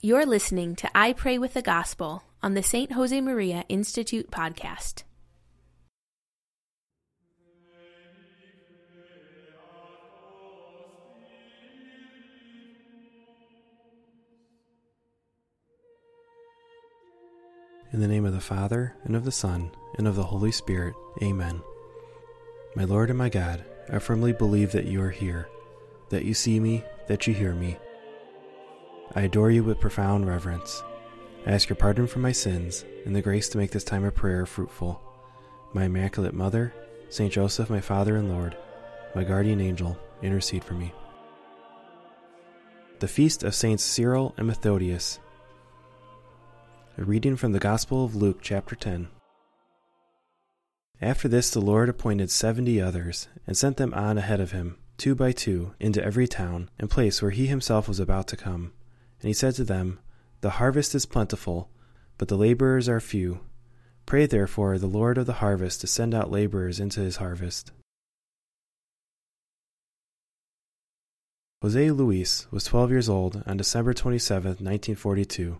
You're listening to iPray with the Gospel on the St. Josemaria Institute podcast. In the name of the Father, and of the Son, and of the Holy Spirit, Amen. My Lord and my God, I firmly believe that you are here, that you see me, that you hear me I adore you with profound reverence. I ask your pardon for my sins and the grace to make this time of prayer fruitful. My Immaculate Mother, Saint Joseph, my Father and Lord, my guardian angel, intercede for me. The Feast of Saints Cyril and Methodius. A reading from the Gospel of Luke, chapter 10. After this, the Lord appointed seventy others, and sent them on ahead of him, two by two, into every town and place where he himself was about to come. And he said to them, The harvest is plentiful, but the laborers are few. Pray therefore the Lord of the harvest to send out laborers into his harvest. Jose Luis was 12 years old on December 27, 1942.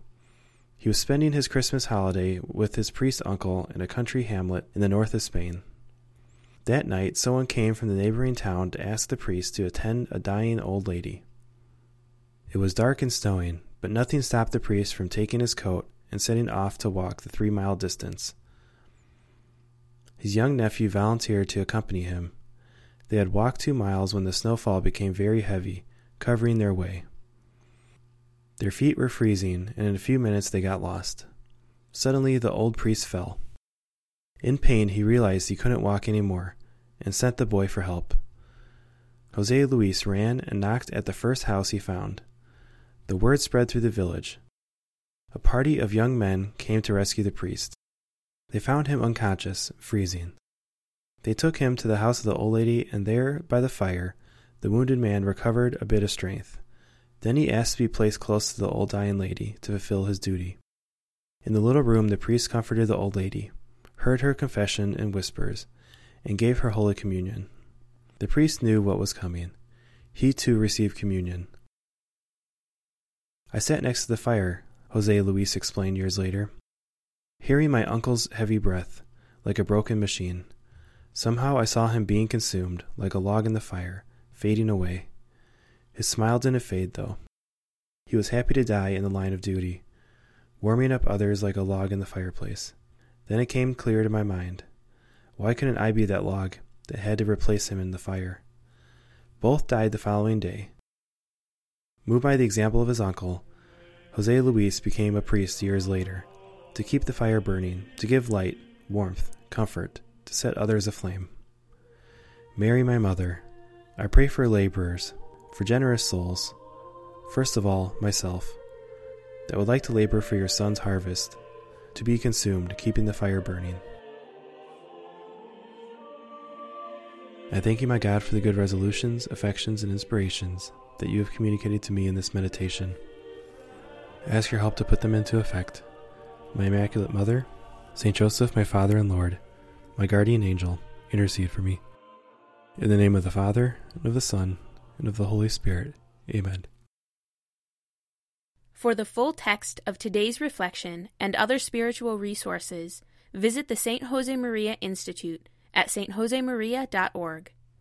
He was spending his Christmas holiday with his priest uncle in a country hamlet in the north of Spain. That night, someone came from the neighboring town to ask the priest to attend a dying old lady. It was dark and snowing, but nothing stopped the priest from taking his coat and setting off to walk the three mile distance. His young nephew volunteered to accompany him. They had walked two miles when the snowfall became very heavy, covering their way. Their feet were freezing, and in a few minutes they got lost. Suddenly, the old priest fell. In pain, he realized he couldn't walk any more and sent the boy for help. Jose Luis ran and knocked at the first house he found. The word spread through the village. A party of young men came to rescue the priest. They found him unconscious, freezing. They took him to the house of the old lady, and there, by the fire, the wounded man recovered a bit of strength. Then he asked to be placed close to the old dying lady to fulfill his duty. In the little room, the priest comforted the old lady, heard her confession in whispers, and gave her Holy Communion. The priest knew what was coming. He too received communion. I sat next to the fire, Jose Luis explained years later, hearing my uncle's heavy breath, like a broken machine. Somehow I saw him being consumed, like a log in the fire, fading away. His smile didn't fade, though. He was happy to die in the line of duty, warming up others like a log in the fireplace. Then it came clear to my mind. Why couldn't I be that log that had to replace him in the fire? Both died the following day, Moved by the example of his uncle, Jose Luis became a priest years later, to keep the fire burning, to give light, warmth, comfort, to set others aflame. Mary, my mother, I pray for laborers, for generous souls, first of all, myself, that would like to labor for your son's harvest, to be consumed, keeping the fire burning. I thank you, my God, for the good resolutions, affections, and inspirations that you have communicated to me in this meditation. I ask your help to put them into effect. My Immaculate Mother, Saint Joseph, my Father and Lord, my guardian angel, intercede for me. In the name of the Father, and of the Son, and of the Holy Spirit. Amen. For the full text of today's reflection and other spiritual resources, visit the St. Josemaria Institute at stjosemaria.org.